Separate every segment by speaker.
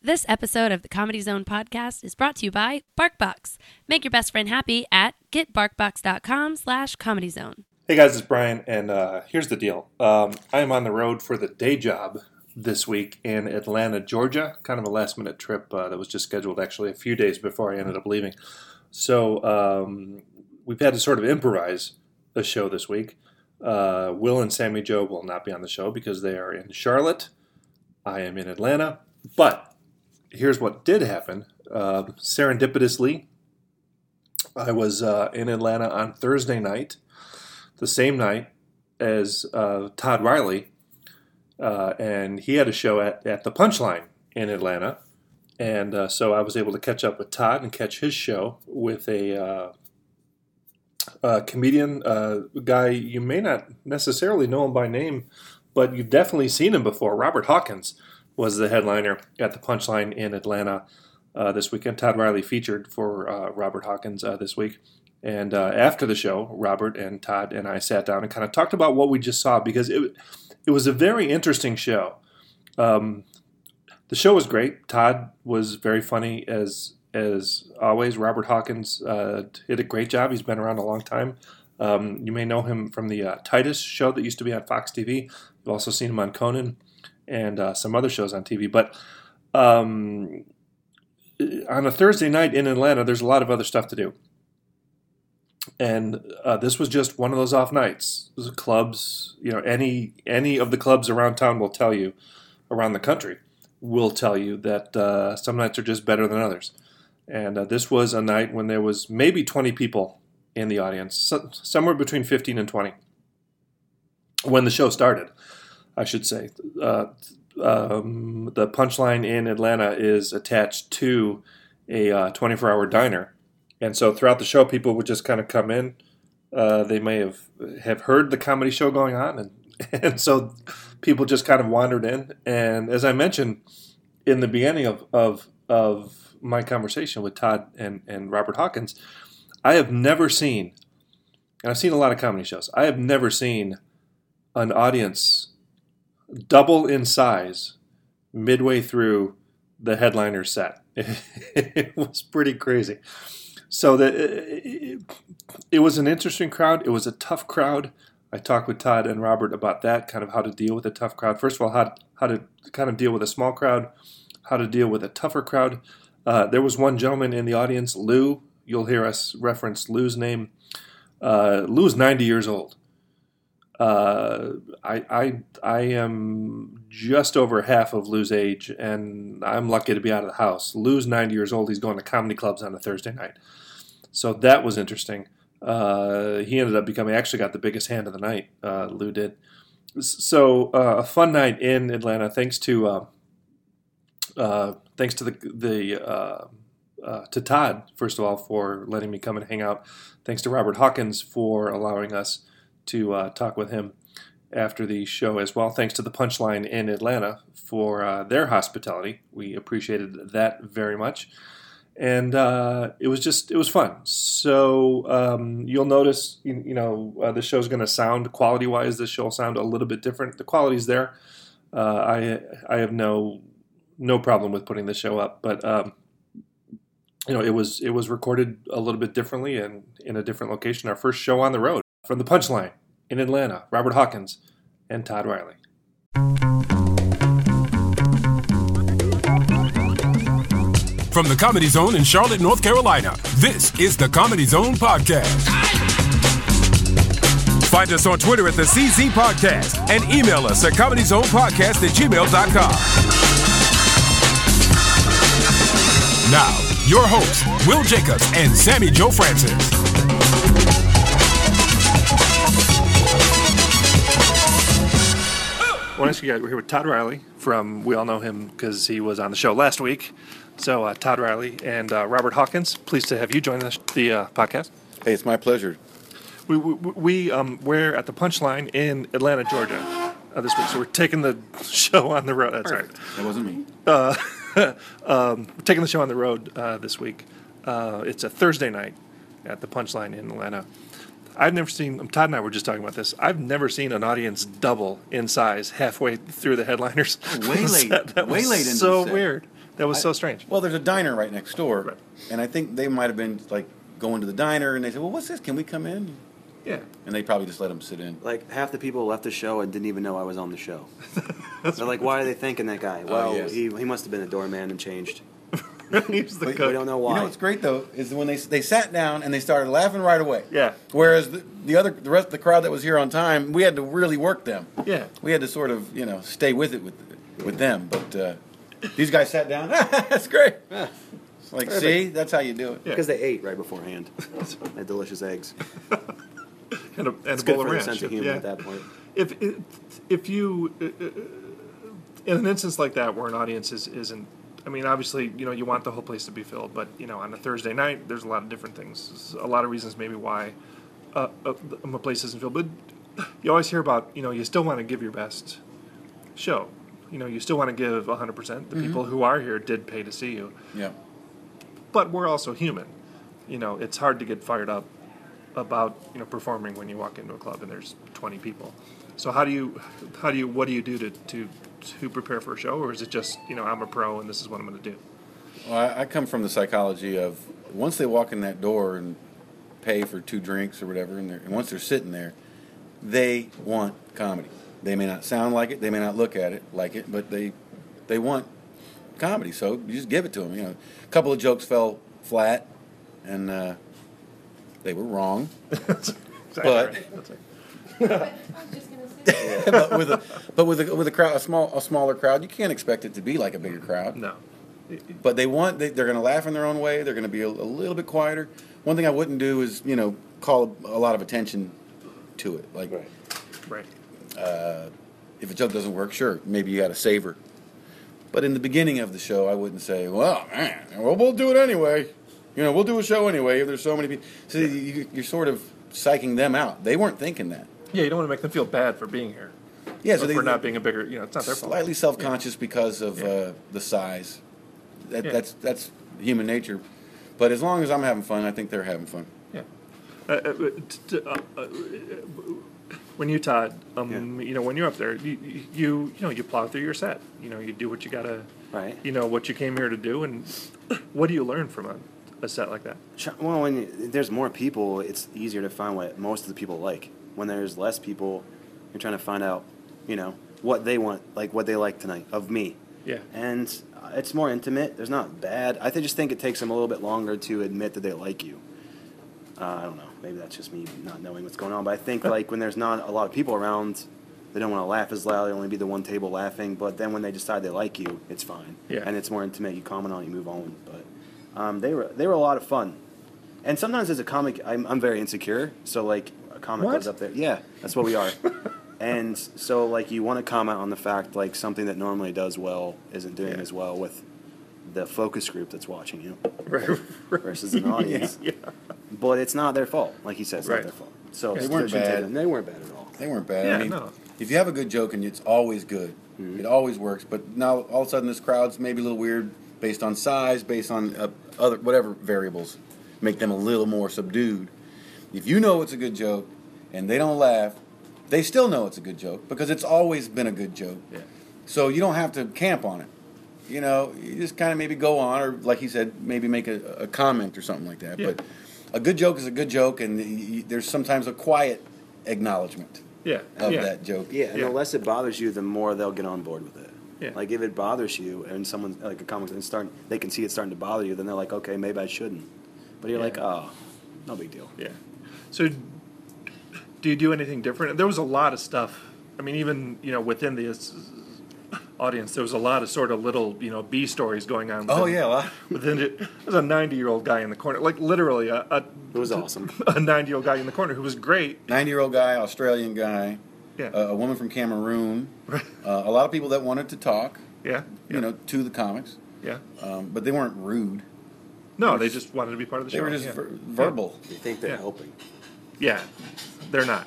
Speaker 1: This episode of the Comedy Zone podcast is brought to you by BarkBox. Make your best friend happy at getbarkbox.com slash comedy zone.
Speaker 2: Hey guys, it's Brian, and uh, here's the deal. Um, I am on the road for the day job this week in Atlanta, Georgia. Kind of a last minute trip uh, that was just scheduled actually a few days before I ended up leaving. So um, we've had to sort of improvise a show this week. Uh, Will and Sammy Joe will not be on the show because they are in Charlotte. I am in Atlanta. But here's what did happen. Uh, serendipitously, I was uh, in Atlanta on Thursday night, the same night as uh, Todd Riley, uh, and he had a show at, at the Punchline in Atlanta. And uh, so I was able to catch up with Todd and catch his show with a, uh, a comedian, guy you may not necessarily know him by name, but you've definitely seen him before. Robert Hawkins was the headliner at the Punchline in Atlanta uh, this weekend. Todd Riley featured for uh, Robert Hawkins uh, this week. And uh, after the show, Robert and Todd and I sat down and kind of talked about what we just saw because it, it was a very interesting show. Um, the show was great. Todd was very funny as as always. Robert Hawkins uh, did a great job. He's been around a long time. Um, you may know him from the uh, Titus show that used to be on Fox TV. You've also seen him on Conan and uh, some other shows on TV. But um, on a Thursday night in Atlanta, there's a lot of other stuff to do. And uh, this was just one of those off nights. Clubs, you know, any any of the clubs around town will tell you, around the country, will tell you that uh, some nights are just better than others. And uh, this was a night when there was maybe 20 people in the audience, so, somewhere between 15 and 20, when the show started. I should say. Uh, um, the punchline in Atlanta is attached to a uh, 24 hour diner. And so throughout the show, people would just kind of come in. Uh, they may have, have heard the comedy show going on. And, and so people just kind of wandered in. And as I mentioned in the beginning of, of, of my conversation with Todd and, and Robert Hawkins, I have never seen, and I've seen a lot of comedy shows, I have never seen an audience double in size midway through the headliner set. it was pretty crazy. So that it, it was an interesting crowd. It was a tough crowd. I talked with Todd and Robert about that, kind of how to deal with a tough crowd. First of all, how how to kind of deal with a small crowd, how to deal with a tougher crowd. Uh, there was one gentleman in the audience, Lou. You'll hear us reference Lou's name. Uh, Lou's 90 years old. Uh, I, I, I am just over half of Lou's age, and I'm lucky to be out of the house. Lou's 90 years old. He's going to comedy clubs on a Thursday night. So that was interesting. Uh, he ended up becoming, actually got the biggest hand of the night, uh, Lou did. So uh, a fun night in Atlanta, thanks to uh, uh, thanks to the the to Todd first of all for letting me come and hang out. Thanks to Robert Hawkins for allowing us to uh, talk with him after the show as well. Thanks to the Punchline in Atlanta for uh, their hospitality. We appreciated that very much. And uh, it was just, it was fun. So um, you'll notice, you, you know, uh, the show's going to sound quality wise, the show will sound a little bit different. The quality's there. Uh, I, I have no, no problem with putting the show up, but um, you know, it was it was recorded a little bit differently and in a different location. Our first show on the road from the Punchline in Atlanta, Robert Hawkins and Todd Riley.
Speaker 3: From the Comedy Zone in Charlotte, North Carolina, this is the Comedy Zone Podcast. Find us on Twitter at the CZ Podcast and email us at comedyzonepodcast at gmail.com. Now, your hosts, Will Jacobs and Sammy Joe Francis.
Speaker 2: Want to ask you guys, we're here with Todd Riley from, we all know him because he was on the show last week. So, uh, Todd Riley and uh, Robert Hawkins, pleased to have you join the, the uh, podcast.
Speaker 4: Hey, it's my pleasure.
Speaker 2: We, we, we um, we're at the Punchline in Atlanta, Georgia uh, this week. So, we're taking the show on the road. That's right.
Speaker 4: That wasn't me.
Speaker 2: um, we're taking the show on the road uh, this week. Uh, it's a Thursday night at the Punchline in Atlanta. I've never seen. Um, Todd and I were just talking about this. I've never seen an audience double in size halfway through the headliners.
Speaker 4: Way late.
Speaker 2: that, that
Speaker 4: way
Speaker 2: was
Speaker 4: late into
Speaker 2: So
Speaker 4: the set.
Speaker 2: So weird. That was so strange.
Speaker 4: Well, there's a diner right next door,
Speaker 2: Right.
Speaker 4: and I think they might have been like going to the diner, and they said, "Well, what's this? Can we come in?"
Speaker 2: Yeah.
Speaker 4: And they probably just let them sit in.
Speaker 5: Like half the people left the show and didn't even know I was on the show. They're like, "Why are they thanking that guy?" Oh, well,
Speaker 4: yes.
Speaker 5: he, he must have been a doorman and changed.
Speaker 2: He's the
Speaker 4: But-
Speaker 2: cook.
Speaker 5: We don't know why.
Speaker 4: You know what's great though is when they they sat down and they started laughing right away.
Speaker 2: Yeah.
Speaker 4: Whereas the, the other the rest of the crowd that was here on time, we had to really work them.
Speaker 2: Yeah.
Speaker 4: We had to sort of you know stay with it with with them. But uh, these guys sat down. That's great. Like, see, that's how you do it.
Speaker 2: Yeah.
Speaker 5: Because they ate right beforehand. they had delicious eggs.
Speaker 2: And a, and
Speaker 5: It's
Speaker 2: a
Speaker 5: good
Speaker 2: bowl
Speaker 5: for
Speaker 2: of
Speaker 5: their
Speaker 2: ranch.
Speaker 5: sense of humor
Speaker 2: yeah.
Speaker 5: at that point.
Speaker 2: if if you uh, uh, in an instance like that where an audience is isn't I mean obviously you know you want the whole place to be filled but you know on a Thursday night there's a lot of different things. There's a lot of reasons maybe why uh, a, a place isn't filled but you always hear about you know you still want to give your best show. You know you still want to give 100% the people who are here did pay to see you.
Speaker 4: Yeah.
Speaker 2: but we're also human. You know it's hard to get fired up about you know performing when you walk into a club and there's 20 people. So how do you how do you what do you do to to to prepare for a show or is it just you know i'm a pro and this is what i'm going to do
Speaker 4: Well, I, I come from the psychology of once they walk in that door and pay for two drinks or whatever, and, they're, and once they're sitting there, they want comedy. They may not sound like it, they may not look at it like it, but they they want comedy. So you just give it to them. You know, a couple of jokes fell flat, and uh, they were wrong.
Speaker 2: Exactly
Speaker 4: But-
Speaker 2: right. That's it.
Speaker 4: but with a but with a with a crowd, a small a smaller crowd, you can't expect it to be like a bigger crowd.
Speaker 2: no.
Speaker 4: But they want they, they're going to laugh in their own way they're going to be a, a little bit quieter. One thing i wouldn't do is you know call a lot of attention to it like
Speaker 2: right. Right.
Speaker 4: Uh, if a joke doesn't work sure maybe you got to savor. But in the beginning of the show i wouldn't say well man well we'll do it anyway. You know we'll do a show anyway if there's so many people so you, you're sort of psyching them out. They weren't thinking that
Speaker 2: yeah you don't want to make them feel bad for being here
Speaker 4: yeah
Speaker 2: or
Speaker 4: so they,
Speaker 2: for not being a bigger you know it's not their fault
Speaker 4: slightly self-conscious because of
Speaker 2: Yeah.
Speaker 4: uh, the size that,
Speaker 2: Yeah.
Speaker 4: that's that's human nature but as long as i'm having fun i think they're having fun
Speaker 2: Yeah. Uh, uh, t- t- uh, uh, when you Todd, um, you know, when you're up there, you, you you know you plow through your set. You know, you do what you gotta.
Speaker 5: Right.
Speaker 2: You know what you came here to do, and what do you learn from a, a set like that?
Speaker 5: Well, when you- there's more people, it's easier to find what most of the people like. When there's less people, you're trying to find out, you know, what they want, like what they like tonight of me.
Speaker 2: Yeah.
Speaker 5: And it's more intimate. There's not bad. I th- just think it takes them a little bit longer to admit that they like you. Uh, I don't know. Maybe that's just me not knowing what's going on. But I think like when there's not a lot of people around, they don't want to laugh as loud. They only be the one table laughing. But then when they decide they like you, it's fine.
Speaker 2: Yeah.
Speaker 5: And it's more intimate. You comment on, it, you move on. But um, they were they were a lot of fun. And sometimes as a comic, I'm, I'm very insecure. So like a comic
Speaker 2: What?
Speaker 5: goes up there. Yeah, that's what we are. and so like you want to comment on the fact like something that normally does well isn't doing
Speaker 2: Yeah.
Speaker 5: as well with the focus group that's watching you
Speaker 2: Right.
Speaker 5: versus an audience.
Speaker 2: yeah.
Speaker 5: But it's not their fault. Like he said, it's
Speaker 2: Right.
Speaker 5: not their fault. So
Speaker 4: They
Speaker 5: they
Speaker 4: weren't
Speaker 5: weren't
Speaker 4: bad.
Speaker 5: They weren't bad at all.
Speaker 4: They weren't bad.
Speaker 2: Yeah,
Speaker 4: I mean,
Speaker 2: no.
Speaker 4: if you have a good joke and it's always good,
Speaker 5: Mm-hmm.
Speaker 4: it always works. But now all of a sudden this crowd's maybe a little weird based on size, based on uh, other whatever variables, make them a little more subdued. If you know it's a good joke and they don't laugh, they still know it's a good joke because it's always been a good joke.
Speaker 2: Yeah.
Speaker 4: So you don't have to camp on it. You know, you just kind of maybe go on, or like he said, maybe make a, a comment or something like that.
Speaker 2: Yeah.
Speaker 4: But a good joke is a good joke, and y- y- there's sometimes a quiet acknowledgement
Speaker 2: Yeah.
Speaker 4: of
Speaker 2: yeah.
Speaker 4: that joke.
Speaker 5: Yeah, and
Speaker 2: Yeah.
Speaker 5: the less it bothers you, the more they'll get on board with it.
Speaker 2: Yeah.
Speaker 5: Like if it bothers you and someone like a comic and start they can see it starting to bother you, then they're like, okay, maybe I shouldn't. But you're
Speaker 2: Yeah.
Speaker 5: like, oh, no big deal.
Speaker 2: Yeah. So, do you do anything different? There was a lot of stuff. I mean, even you know within the uh, audience, there was a lot of sort of little you know B stories going on.
Speaker 4: Oh yeah, well,
Speaker 2: Within it, there's a 90 year old guy in the corner, like literally a, a
Speaker 5: It was awesome.
Speaker 2: a 90 year old guy in the corner who was great.
Speaker 4: ninety-year-old guy, Australian guy,
Speaker 2: Yeah.
Speaker 4: a, a woman from Cameroon, uh, a lot of people that wanted to talk,
Speaker 2: yeah.
Speaker 4: you
Speaker 2: yeah,
Speaker 4: know, to the comics,
Speaker 2: Yeah.
Speaker 4: um, but they weren't rude.
Speaker 2: No, they just wanted to be part of the show.
Speaker 4: They
Speaker 2: show.
Speaker 4: were just
Speaker 2: yeah.
Speaker 4: ver- verbal.
Speaker 5: You think they're
Speaker 2: Yeah.
Speaker 5: helping.
Speaker 2: Yeah. They're not.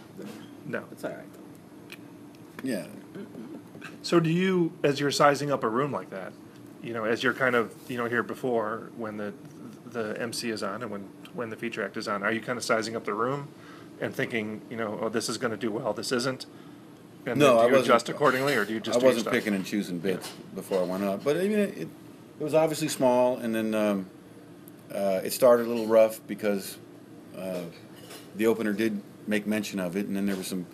Speaker 2: No.
Speaker 5: It's all right.
Speaker 4: Yeah.
Speaker 2: So do you, as you're sizing up a room like that, you know, as you're kind of, you know, here before when the the MC is on and when when the feature act is on, are you kind of sizing up the room and thinking, you know, oh, this is going to do well, this isn't, and
Speaker 4: No,
Speaker 2: then do
Speaker 4: I
Speaker 2: you
Speaker 4: wasn't-
Speaker 2: adjust accordingly, or do you just?
Speaker 4: I wasn't picking and choosing bits before I went up, but I mean, it, it was obviously small, and then um, uh, it started a little rough because uh, the opener did make mention of it, and then there was some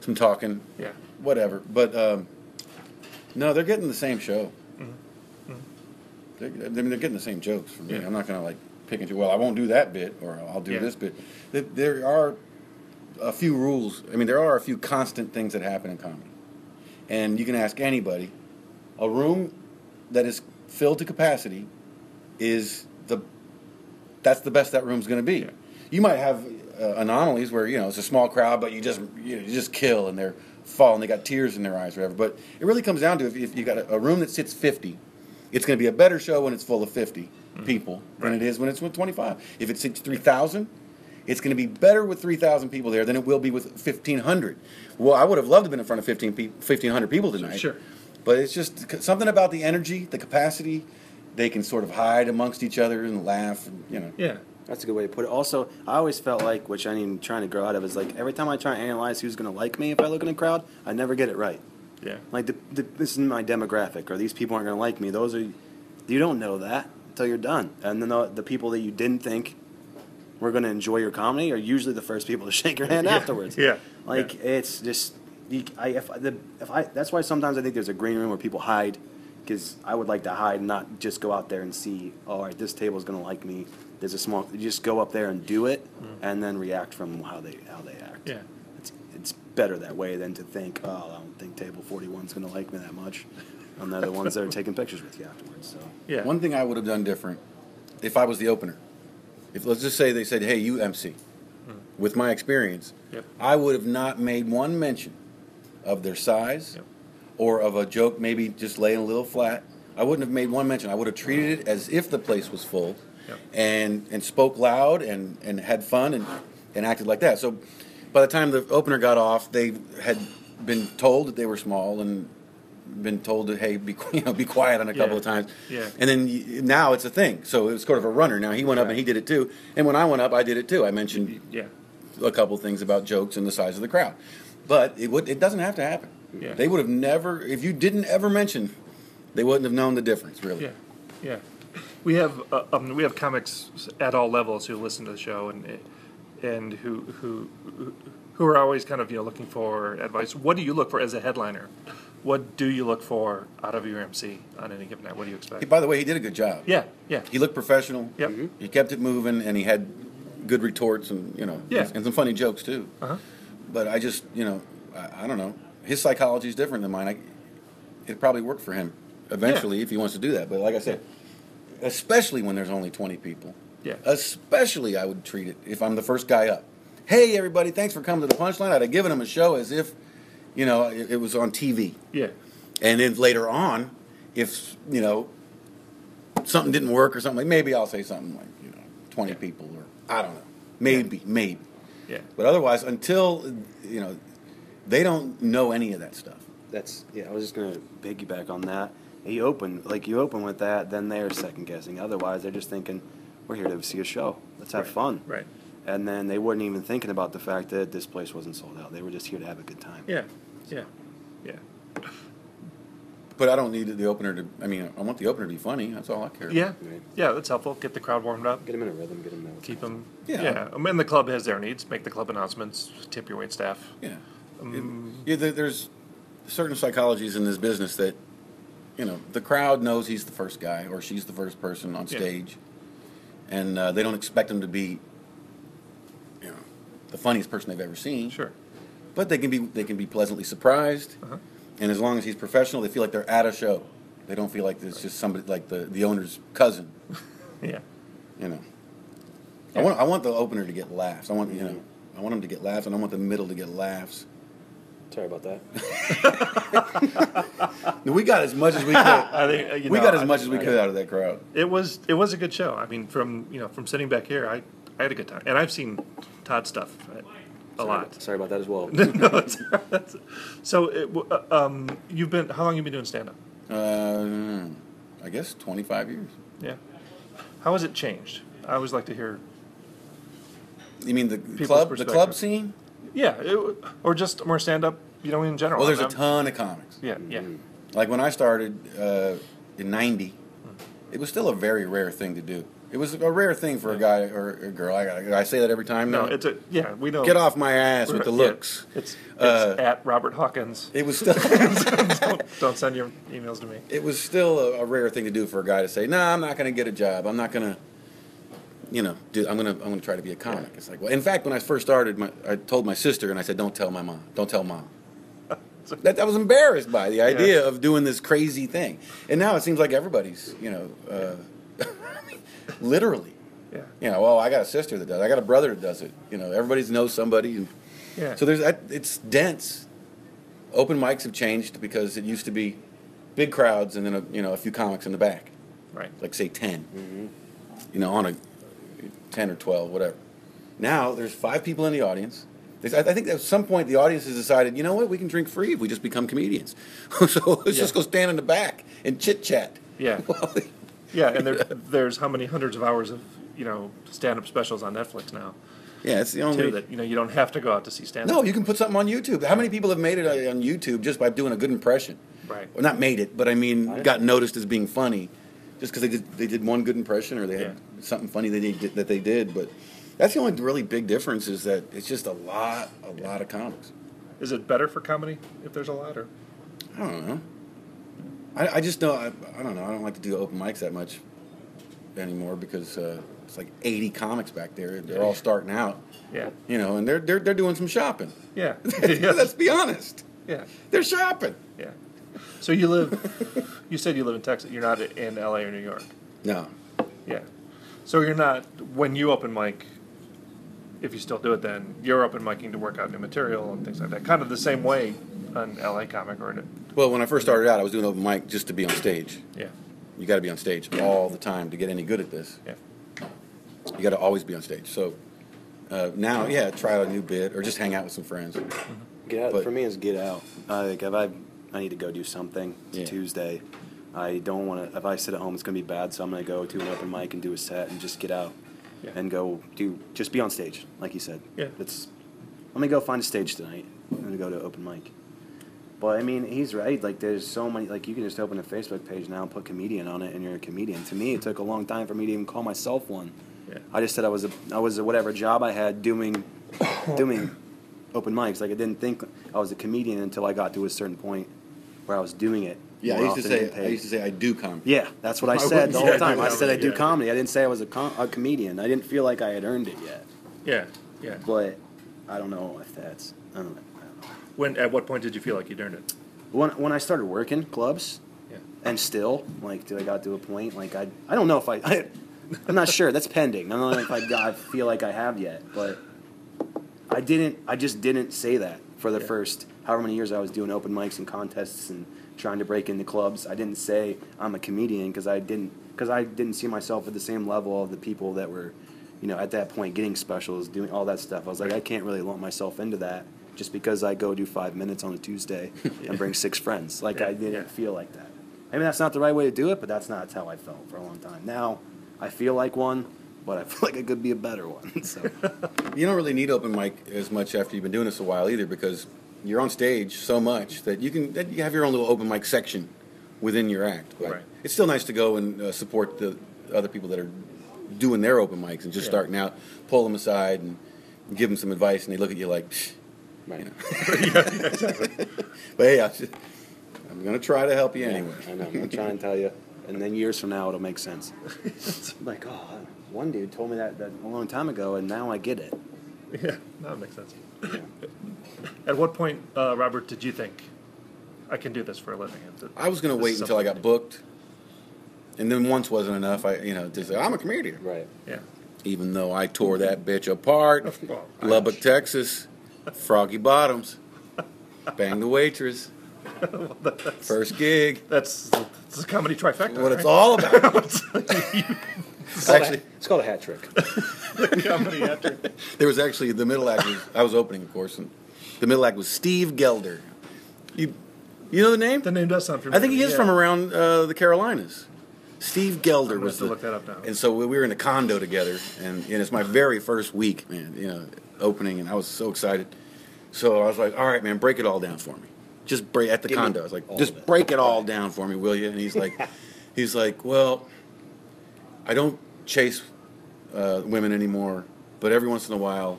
Speaker 4: some talking.
Speaker 2: Yeah.
Speaker 4: Whatever, but um, no, they're getting the same show. They're, I mean, they're getting the same jokes from me.
Speaker 2: Yeah.
Speaker 4: I'm not going to like pick and choose. Well, I won't do that bit, or I'll do
Speaker 2: Yeah.
Speaker 4: this bit. There- There are a few rules. I mean, there are a few constant things that happen in comedy, and you can ask anybody. A room that is filled to capacity is the that's the best that room's going to be.
Speaker 2: Yeah.
Speaker 4: You might have uh, anomalies where you know it's a small crowd, but you just you, know, you just kill and they're falling. They got tears in their eyes, or whatever. But it really comes down to if, if you got a, a room that sits fifty, it's going to be a better show when it's full of 50 people than it is when it's with twenty five. If it sits three thousand. It's going to be better with 3,000 people there than it will be with 1,500. Well, I would have loved to have been in front of 15 pe- 1,500 people tonight.
Speaker 2: Sure.
Speaker 4: But it's just something about the energy, the capacity. They can sort of hide amongst each other and laugh, and, you know.
Speaker 2: Yeah.
Speaker 5: That's a good way to put it. Also, I always felt like, which I'm trying to grow out of, is like every time I try and analyze who's going to like me if I look in a crowd, I never get it right.
Speaker 2: Yeah.
Speaker 5: Like the, the, this is my demographic, or these people aren't going to like me. Those are you don't know that until you're done. And then the, the people that you didn't think were going to enjoy your comedy are usually the first people to shake your hand
Speaker 2: Yeah.
Speaker 5: afterwards.
Speaker 2: Yeah.
Speaker 5: Like
Speaker 2: Yeah.
Speaker 5: it's just you, I if the if I that's why sometimes I think there's a green room where people hide because I would like to hide and not just go out there and see. "Oh, all right, this table's going to like me. There's a small. You just go up there and do it, mm-hmm. and then react from how they how they act.
Speaker 2: Yeah.
Speaker 5: It's it's better that way than to think, oh, I don't think table 41's going to like me that much. And they're the ones that are taking pictures with you afterwards. So
Speaker 2: Yeah.
Speaker 4: One thing I would have done different if I was the opener. If let's just say they said, "Hey, you MC," mm-hmm. with my experience,
Speaker 2: Yep.
Speaker 4: I would have not made one mention of their size
Speaker 2: Yep.
Speaker 4: Or of a joke maybe just laying a little flat. I wouldn't have made one mention. I would have treated it as if the place was full,
Speaker 2: Yep.
Speaker 4: and and spoke loud and and had fun and and acted like that. So by the time the opener got off, they had been told that they were small and been told to hey be you know be quiet on a couple
Speaker 2: Yeah.
Speaker 4: of times.
Speaker 2: Yeah.
Speaker 4: And then now it's a thing. So it was sort of a runner. Now he went up and he did it too. And when I went up, I did it too. I mentioned
Speaker 2: Yeah.
Speaker 4: a couple things about jokes and the size of the crowd. But it would it doesn't have to happen.
Speaker 2: Yeah.
Speaker 4: They would have never if you didn't ever mention, they wouldn't have known the difference really.
Speaker 2: Yeah, yeah. We have uh, um, we have comics at all levels who listen to the show and and who who who are always kind of you know looking for advice. What do you look for as a headliner? What do you look for out of your MC on any given night? What do you
Speaker 4: He-
Speaker 2: expect?
Speaker 4: by the way, he did a good job.
Speaker 2: Yeah, yeah,
Speaker 4: He looked professional.
Speaker 2: Yep.
Speaker 4: He kept it moving and he had good retorts and you know
Speaker 2: Yeah.
Speaker 4: and some funny jokes too.
Speaker 2: uh-huh.
Speaker 4: But I just you know I, I don't know. His psychology is different than mine. I, it probably worked for him eventually if he wants to do that. But like I said, especially when there's only 20 people.
Speaker 2: Yeah.
Speaker 4: Especially I would treat it if I'm the first guy up. Hey everybody, thanks for coming to the punchline. I'd have given him a show as if you know it, it was on TV.
Speaker 2: yeah,
Speaker 4: And then later on, if you know something didn't work or something, like maybe I'll say something like you know twenty
Speaker 2: Yeah.
Speaker 4: people or I don't know, maybe, maybe.
Speaker 2: yeah,
Speaker 4: But otherwise, until you know, they don't know any of that stuff.
Speaker 5: that's yeah. I was just going to piggyback on that. You open like you open with that, then they're second guessing. Otherwise, they're just thinking, "We're here to see a show. Let's have
Speaker 2: Right,
Speaker 5: fun."
Speaker 2: right.
Speaker 5: And then they weren't even thinking about the fact that this place wasn't sold out. They were just here to have a good time.
Speaker 2: yeah, yeah, yeah.
Speaker 4: But I don't need the opener to. I mean, I want the opener to be funny. That's all I care.
Speaker 2: Yeah,
Speaker 5: Right.
Speaker 2: yeah, that's helpful. Get the crowd warmed up.
Speaker 5: Get them in a rhythm. Get them in.
Speaker 2: Keep them.
Speaker 4: Yeah.
Speaker 2: Yeah. I mean, the club has their needs. Make the club announcements. Tip your wait staff.
Speaker 4: Yeah.
Speaker 2: Um,
Speaker 4: yeah. There's certain psychologies in this business that, you know, the crowd knows he's the first guy or she's the first person on
Speaker 2: Yeah.
Speaker 4: stage, and uh, they don't expect him to be, you know, the funniest person they've ever seen.
Speaker 2: Sure.
Speaker 4: But they can be they can be pleasantly surprised,
Speaker 2: Uh-huh.
Speaker 4: and as long as he's professional, they feel like they're at a show. They don't feel like it's just somebody like the, the owner's cousin.
Speaker 2: Yeah.
Speaker 4: You know, I want I want the opener to get laughs. I want you know I want him to get laughs, and I want the middle to get laughs.
Speaker 5: Sorry about that.
Speaker 4: We got as much as we could.
Speaker 2: I think uh, you
Speaker 4: we got as
Speaker 2: I-
Speaker 4: much as we could out of that crowd.
Speaker 2: It was it was a good show. I mean, from you know from sitting back here, I I had a good time, and I've seen Todd stuff uh, a lot.
Speaker 5: Sorry about that as well.
Speaker 2: no, it's, that's, so it, w- uh, um, you've been how long you been doing stand up?
Speaker 4: Uh, I guess twenty five years.
Speaker 2: Yeah. How has it changed? I always like to hear.
Speaker 4: You mean the club the club scene?
Speaker 2: Yeah, it, or just more stand up. You know, in general.
Speaker 4: Well, there's a
Speaker 2: I'm-
Speaker 4: ton of comics.
Speaker 2: Yeah, yeah,
Speaker 4: Like when I started uh, in '90, it was still a very rare thing to do. It was a rare thing for a guy or a girl. I, I say that every time.
Speaker 6: No,
Speaker 4: now?
Speaker 6: it's a yeah. We know.
Speaker 4: get off my ass with the
Speaker 6: Yeah,
Speaker 4: looks.
Speaker 6: It's, it's
Speaker 4: Uh,
Speaker 6: at Robert Hawkins.
Speaker 4: It was still.
Speaker 6: don't, don't send your emails to me.
Speaker 4: it was still a, a rare thing to do for a guy to say, "No, I'm not going to get a job. I'm not going to, you know, do, I'm going to I'm to try to be a comic." It's like, well, in fact, when I first started, my, I told my sister, and I said, "Don't tell my mom. Don't tell mom." that I was embarrassed by the idea of doing this crazy thing, and now it seems like everybody's, you know, uh, literally.
Speaker 6: Yeah.
Speaker 4: You know, well, I got a sister that does. it. I got a brother that does it. You know, everybody knows somebody. And
Speaker 6: Yeah.
Speaker 4: so there's that. It's dense. Open mics have changed because it used to be big crowds and then a, you know a few comics in the back,
Speaker 6: right.
Speaker 4: like say 10 You know, on a ten or twelve, whatever. Now there's five people in the audience. I I think at some point the audience has decided, you know what, we can drink free if we just become comedians. so let's
Speaker 6: Yeah.
Speaker 4: just go stand in the back and chit chat.
Speaker 6: Yeah. Yeah, and there, there's how many hundreds of hours of you know stand-up specials on Netflix now
Speaker 4: yeah, it's the only.
Speaker 6: too that you know you don't have to go out to see stand-up.
Speaker 4: No, you can put something on YouTube. How many people have made it uh, on YouTube just by doing a good impression?
Speaker 6: Right.
Speaker 4: Well, not made it, but I mean, got noticed as being funny, just because they did they did one good impression or they had something funny that they did, that they did. But that's the only really big difference is that it's just a lot, a lot of comics.
Speaker 6: Is it better for comedy if there's a lot or?
Speaker 4: I don't know. I, I just know I, I don't know. I don't like to do open mics that much anymore because uh, it's like 80 comics back there. They're all starting out,
Speaker 6: Yeah.
Speaker 4: you know, and they're they're they're doing some shopping.
Speaker 6: Yeah.
Speaker 4: Let's be honest.
Speaker 6: yeah.
Speaker 4: They're shopping.
Speaker 6: Yeah. So you live. you said you live in Texas. You're not in L.A. or New York.
Speaker 4: No.
Speaker 6: Yeah. So you're not when you open mic. If you still do it, then you're open micing to work out new material and things like that. Kind of the same way an LA comic or an.
Speaker 4: Well, when I first started out, I was doing open mic just to be on stage.
Speaker 6: yeah,
Speaker 4: You got to be on stage all the time to get any good at this.
Speaker 6: yeah,
Speaker 4: You got to always be on stage. So uh, now, yeah, try out a new bit or just hang out with some friends.
Speaker 5: Get out
Speaker 4: But-
Speaker 5: for me is get out. Uh, like if I I need to go do something. It's
Speaker 4: Yeah.
Speaker 5: Tuesday. I don't want to. If I sit at home, it's gonna be bad. So I'm gonna go to an open mic and do a set and just get out
Speaker 6: Yeah.
Speaker 5: and go do just be on stage, like you said.
Speaker 6: Yeah.
Speaker 5: It's. Let me go find a stage tonight. I'm gonna go to open mic. But I mean, he's right. Like, there's so many. Like, you can just open a Facebook page now and put comedian on it, and you're a comedian. To me, it took a long time for me to even call myself one.
Speaker 6: yeah.
Speaker 5: I just said I was a I was a whatever job I had doing doing open mics. Like I didn't think I was a comedian until I got to a certain point where I was doing it.
Speaker 4: Yeah, I
Speaker 5: more
Speaker 4: used to say I used to say I do comedy.
Speaker 5: Yeah, that's what I
Speaker 4: I
Speaker 5: said
Speaker 4: wouldn't
Speaker 5: the whole
Speaker 4: I
Speaker 5: time. I said I do
Speaker 6: yeah.
Speaker 5: comedy. I didn't say I was a, com- a comedian. I didn't feel like I had earned it yet.
Speaker 6: Yeah, yeah.
Speaker 5: But I don't know if that's I don't know. I don't know.
Speaker 6: When at what point did you feel like you'd earned it?
Speaker 5: When when I started working clubs,
Speaker 6: Yeah.
Speaker 5: and still like do I got to a point like I I don't know if I, I I'm not sure that's pending. I don't know if I, I feel like I have yet, but I didn't. I just didn't say that for the
Speaker 6: Yeah.
Speaker 5: first however many years I was doing open mics and contests and trying to break into clubs. I didn't say I'm a comedian because I didn't because I didn't see myself at the same level of the people that were, you know, at that point getting specials, doing all that stuff. I was like, I can't really lump myself into that just because I go do five minutes on a Tuesday and bring six friends. Like I didn't
Speaker 6: yeah.
Speaker 5: feel like that. I mean, that's not the right way to do it, but that's not how I felt for a long time. Now I feel like one, but I feel like I could be a better one. So.
Speaker 4: You don't really need open mic as much after you've been doing this a while either because you're on stage so much that you can that you have your own little open mic section within your act. But
Speaker 6: Right.
Speaker 4: it's still nice to go and uh, support the other people that are doing their open mics and just
Speaker 6: Yeah.
Speaker 4: starting out, pull them aside and give them some advice, and they look at you like, Psh.
Speaker 5: Right.
Speaker 4: but hey, I should, I'm gonna try to help you anyway.
Speaker 5: I know. I'm trying to try and tell you, and then years from now it'll make sense. like, oh, one dude told me that, that a long time ago, and now I get it.
Speaker 6: Yeah, that makes sense. At what point, uh, Robert, did you think I can do this for a living? Th-
Speaker 4: I was gonna wait until I got booked, and then once wasn't enough. I, you know, to say I'm a comedian.
Speaker 5: Right.
Speaker 6: Yeah.
Speaker 4: Even though I tore that bitch apart,
Speaker 6: Well,
Speaker 4: Lubbock, Texas, Froggy Bottoms, bang the waitress, first gig.
Speaker 6: That's, that's a comedy trifecta.
Speaker 4: What it's all about. actually,
Speaker 5: It's called a hat trick.
Speaker 6: the comedy after.
Speaker 4: there was actually the middle act. Was, I was opening, of course, and the middle act was Steve Gelder. You, you know the name?
Speaker 6: The name does sound familiar.
Speaker 4: I think he is
Speaker 6: yeah.
Speaker 4: from around uh, the Carolinas. Steve Gelder
Speaker 6: gonna
Speaker 4: was
Speaker 6: have to
Speaker 4: the,
Speaker 6: look that up now.
Speaker 4: and so we were in a condo together, and, and it's my very first week, man. You know, opening, and I was so excited. So I was like, "All right, man, break it all down for me. Just break at the
Speaker 5: Give
Speaker 4: condo." I was like, "Just
Speaker 5: it."
Speaker 4: break it all down for me, will you?" And he's like, "He's like, well, I don't chase uh, women anymore, but every once in a while,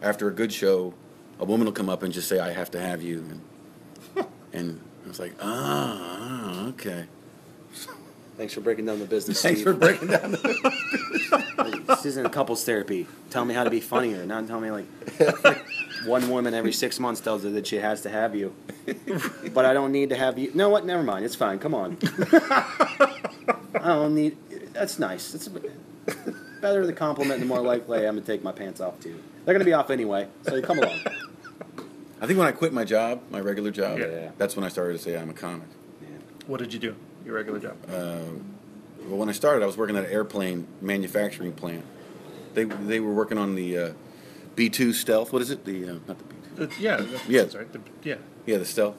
Speaker 4: after a good show, a woman will come up and just say, "I have to have you," and, and I was like, "Ah, ah, okay."
Speaker 5: Thanks for breaking down the business.
Speaker 4: Thanks
Speaker 5: Steve.
Speaker 4: for breaking down. The-
Speaker 5: this isn't a couples therapy. Tell me how to be funnier, not tell me like one woman every six months tells her that she has to have you, but I don't need to have you. No, what? Never mind. It's fine. Come on. I don't need. That's nice. It's better the compliment, the more likely I'm gonna take my pants off too. They're gonna be off anyway, so come along.
Speaker 4: I think when I quit my job, my regular job,
Speaker 2: Yeah.
Speaker 4: that's when I started to say I'm a comic.
Speaker 2: What did you do? Your regular job?
Speaker 4: Well, when I started, I was working at an airplane manufacturing plant. They they were working on the uh, B two stealth. What is it? The uh, not the B two.
Speaker 2: Uh, yeah. That's,
Speaker 4: Yeah.
Speaker 2: That's right. The, yeah.
Speaker 4: Yeah, the stealth.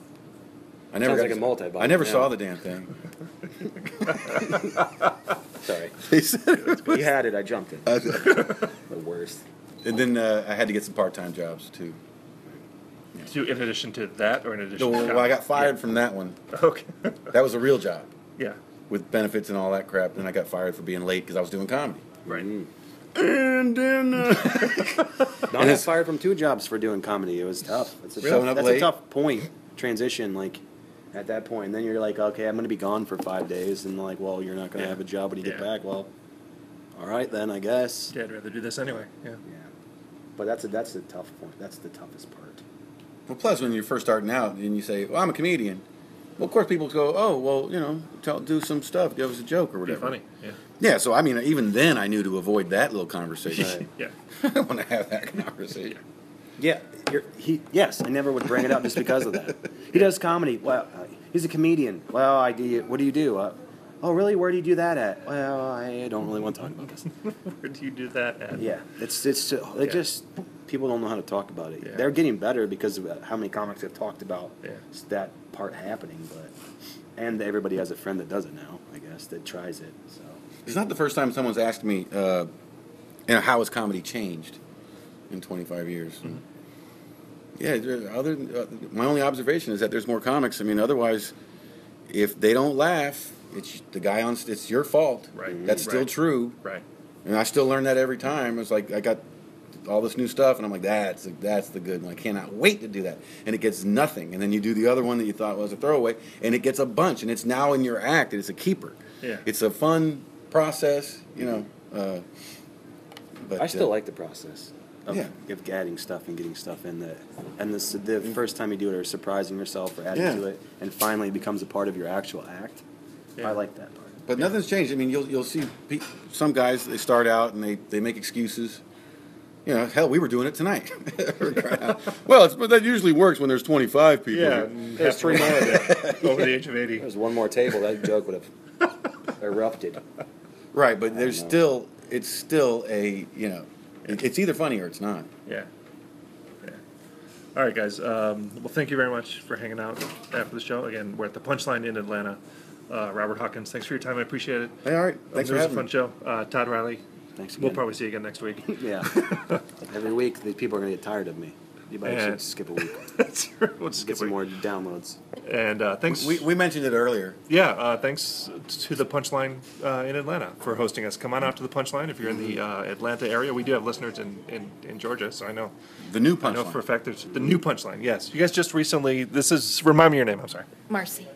Speaker 4: I never
Speaker 5: Sounds
Speaker 4: got
Speaker 5: like a multi-ball,
Speaker 4: I never
Speaker 5: yeah.
Speaker 4: saw the damn thing.
Speaker 5: Sorry,
Speaker 4: They said it was-
Speaker 5: you had it. I jumped it. the worst.
Speaker 4: And then uh, I had to get some part time jobs too.
Speaker 2: So in addition to that, or in addition?
Speaker 4: So,
Speaker 2: to
Speaker 4: well, I got fired from that one.
Speaker 2: Okay.
Speaker 4: That was a real job
Speaker 2: yeah.
Speaker 4: with benefits and all that crap. Then I got fired for being late because I was doing comedy.
Speaker 2: Right.
Speaker 4: And then uh,
Speaker 5: No, I got fired from two jobs for doing comedy. It was tough. It's a
Speaker 4: Showing
Speaker 5: tough
Speaker 4: up
Speaker 5: that's
Speaker 4: late.
Speaker 5: a tough point transition. Like at that point, and then you're like, okay, I'm going to be gone for five days, and like, well, you're not going to
Speaker 2: Yeah.
Speaker 5: have a job when you get back. Well, all right then, I guess.
Speaker 2: Yeah, I'd rather do this anyway. Yeah.
Speaker 5: Yeah. But that's a, that's the tough point. That's the toughest part.
Speaker 4: Well, plus when you're first starting out and you say, "Well, I'm a comedian," well, of course people go, "Oh, well, you know, tell, do some stuff, give us a joke or
Speaker 2: Be
Speaker 4: whatever."
Speaker 2: funny. Yeah.
Speaker 4: Yeah. So I mean, even then, I knew to avoid that little conversation.
Speaker 5: Right.
Speaker 2: Yeah.
Speaker 4: I want to have that conversation.
Speaker 5: Yeah, you're, he. Yes, I never would bring it up just because of that. He does comedy. Well, uh, he's a comedian. Well, I do. What do you do? Uh, oh, really? Where do you do that at? Well, I don't really want to talk about this.
Speaker 2: Where do you do that at?
Speaker 5: Yeah, it's it's it
Speaker 2: Yeah.
Speaker 5: just people don't know how to talk about it.
Speaker 2: Yeah.
Speaker 5: They're getting better because of uh, how many comics have talked about
Speaker 2: Yeah.
Speaker 5: that part happening. But and everybody has a friend that does it now. I guess that tries it. So
Speaker 4: It's not the first time someone's asked me, uh, you know, how has comedy changed in 25 years? And Yeah, there- other uh, my only observation is that there's more comics. I mean, otherwise, if they don't laugh, it's the guy on. It's your fault.
Speaker 2: Right.
Speaker 4: That's still
Speaker 2: Right.
Speaker 4: true.
Speaker 2: Right.
Speaker 4: And I still learn that every time. It's like I got all this new stuff, and I'm like, that's that's the good one. I cannot wait to do that. And it gets nothing. And then you do the other one that you thought was a throwaway, and it gets a bunch, and it's now in your act. And it's a keeper.
Speaker 2: Yeah.
Speaker 4: It's a fun process, you know. Uh, but
Speaker 5: I still
Speaker 4: uh,
Speaker 5: like the process of,
Speaker 4: Yeah.
Speaker 5: of adding stuff and getting stuff in the and this the first time you do it or surprising yourself or adding
Speaker 4: Yeah.
Speaker 5: to it and finally it becomes a part of your actual act.
Speaker 2: Yeah.
Speaker 5: I like that part.
Speaker 4: But nothing's changed. I mean, you'll you'll see pe- some guys they start out and they, they make excuses. You know, hell, we were doing it tonight. well, it's, but that usually works when there's 25 people.
Speaker 2: Yeah.
Speaker 4: here.
Speaker 5: There's three more. If
Speaker 2: over the age of 80.
Speaker 5: There's one more table, that joke would have erupted.
Speaker 4: Right, but there's
Speaker 5: know.
Speaker 4: still it's still a you know, it- it's either funny or it's not.
Speaker 2: Yeah. Yeah. All right, guys. Um, well, thank you very much for hanging out after the show. Again, we're at the Punchline in Atlanta. Uh, Robert Hawkins, thanks for your time. I appreciate it.
Speaker 4: Hey, all right,
Speaker 2: Um,
Speaker 4: thanks
Speaker 2: it
Speaker 4: for
Speaker 2: was a fun
Speaker 4: me.
Speaker 2: show. Uh, Todd Riley,
Speaker 5: Thanks again.
Speaker 2: we'll probably see you again next week.
Speaker 5: Yeah. Every week, the people are going to get tired of me. You better
Speaker 2: Yeah.
Speaker 5: should skip a week.
Speaker 2: That's true. We'll just
Speaker 5: Get some more downloads.
Speaker 2: And uh, thanks.
Speaker 4: We, we mentioned it earlier.
Speaker 2: yeah, uh, thanks to the Punchline uh, in Atlanta for hosting us. Come on out to the Punchline if you're in the uh, Atlanta area. We do have listeners in, in, in Georgia, so I know.
Speaker 4: The new
Speaker 2: I know for a
Speaker 4: punchline.
Speaker 2: fact there's the new Punchline. Yes, you guys just recently. This is remind me your name. I'm sorry.
Speaker 7: Marcy.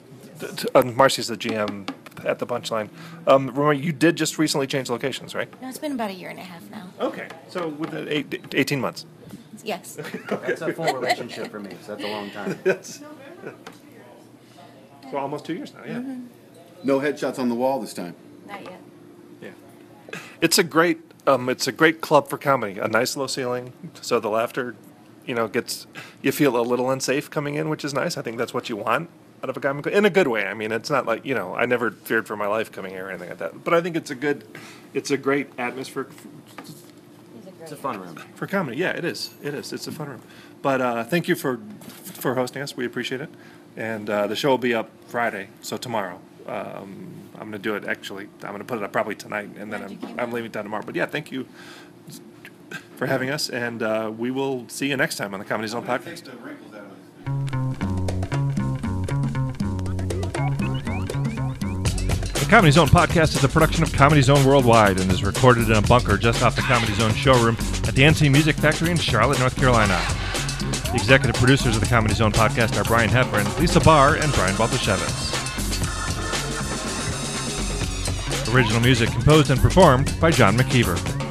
Speaker 2: T- t- Uh, Marcy's the GM at the Punchline. Um, remember, you did just recently change locations, right?
Speaker 7: No, it's been about a year and a half now.
Speaker 2: Okay, so within eight, 18 months.
Speaker 7: Yes.
Speaker 5: That's a full relationship for me, so that's a long time.
Speaker 2: Yes. So almost two years now. Yeah.
Speaker 4: No headshots on the wall this time.
Speaker 7: Not yet.
Speaker 2: Yeah. It's a great um, it's a great club for comedy. A nice low ceiling, so the laughter, you know, gets you feel a little unsafe coming in, which is nice. I think that's what you want out of a comedy in a good way. I mean, it's not like you know, I never feared for my life coming here or anything like that. But I think it's a good, it's a great atmosphere
Speaker 5: It's a fun room.
Speaker 2: for comedy. Yeah, it is. It is. It's a fun room. But uh, thank you for for hosting us. We appreciate it. And uh, the show will be up Friday, so tomorrow. Um, I'm going to do it. Actually, I'm going to put it up probably tonight, and then I'm, I'm leaving town tomorrow. But yeah, thank you for having us, and uh, we will see you next time on the Comedy Zone podcast. Comedy Zone podcast is a production of Comedy Zone Worldwide and is recorded in a bunker just off the Comedy Zone showroom at the NC Music Factory in Charlotte, North Carolina. The executive producers of the Comedy Zone podcast are Brian Hepburn, Lisa Barr, and Brian Baltashevitz. Original music composed and performed by John McKeever.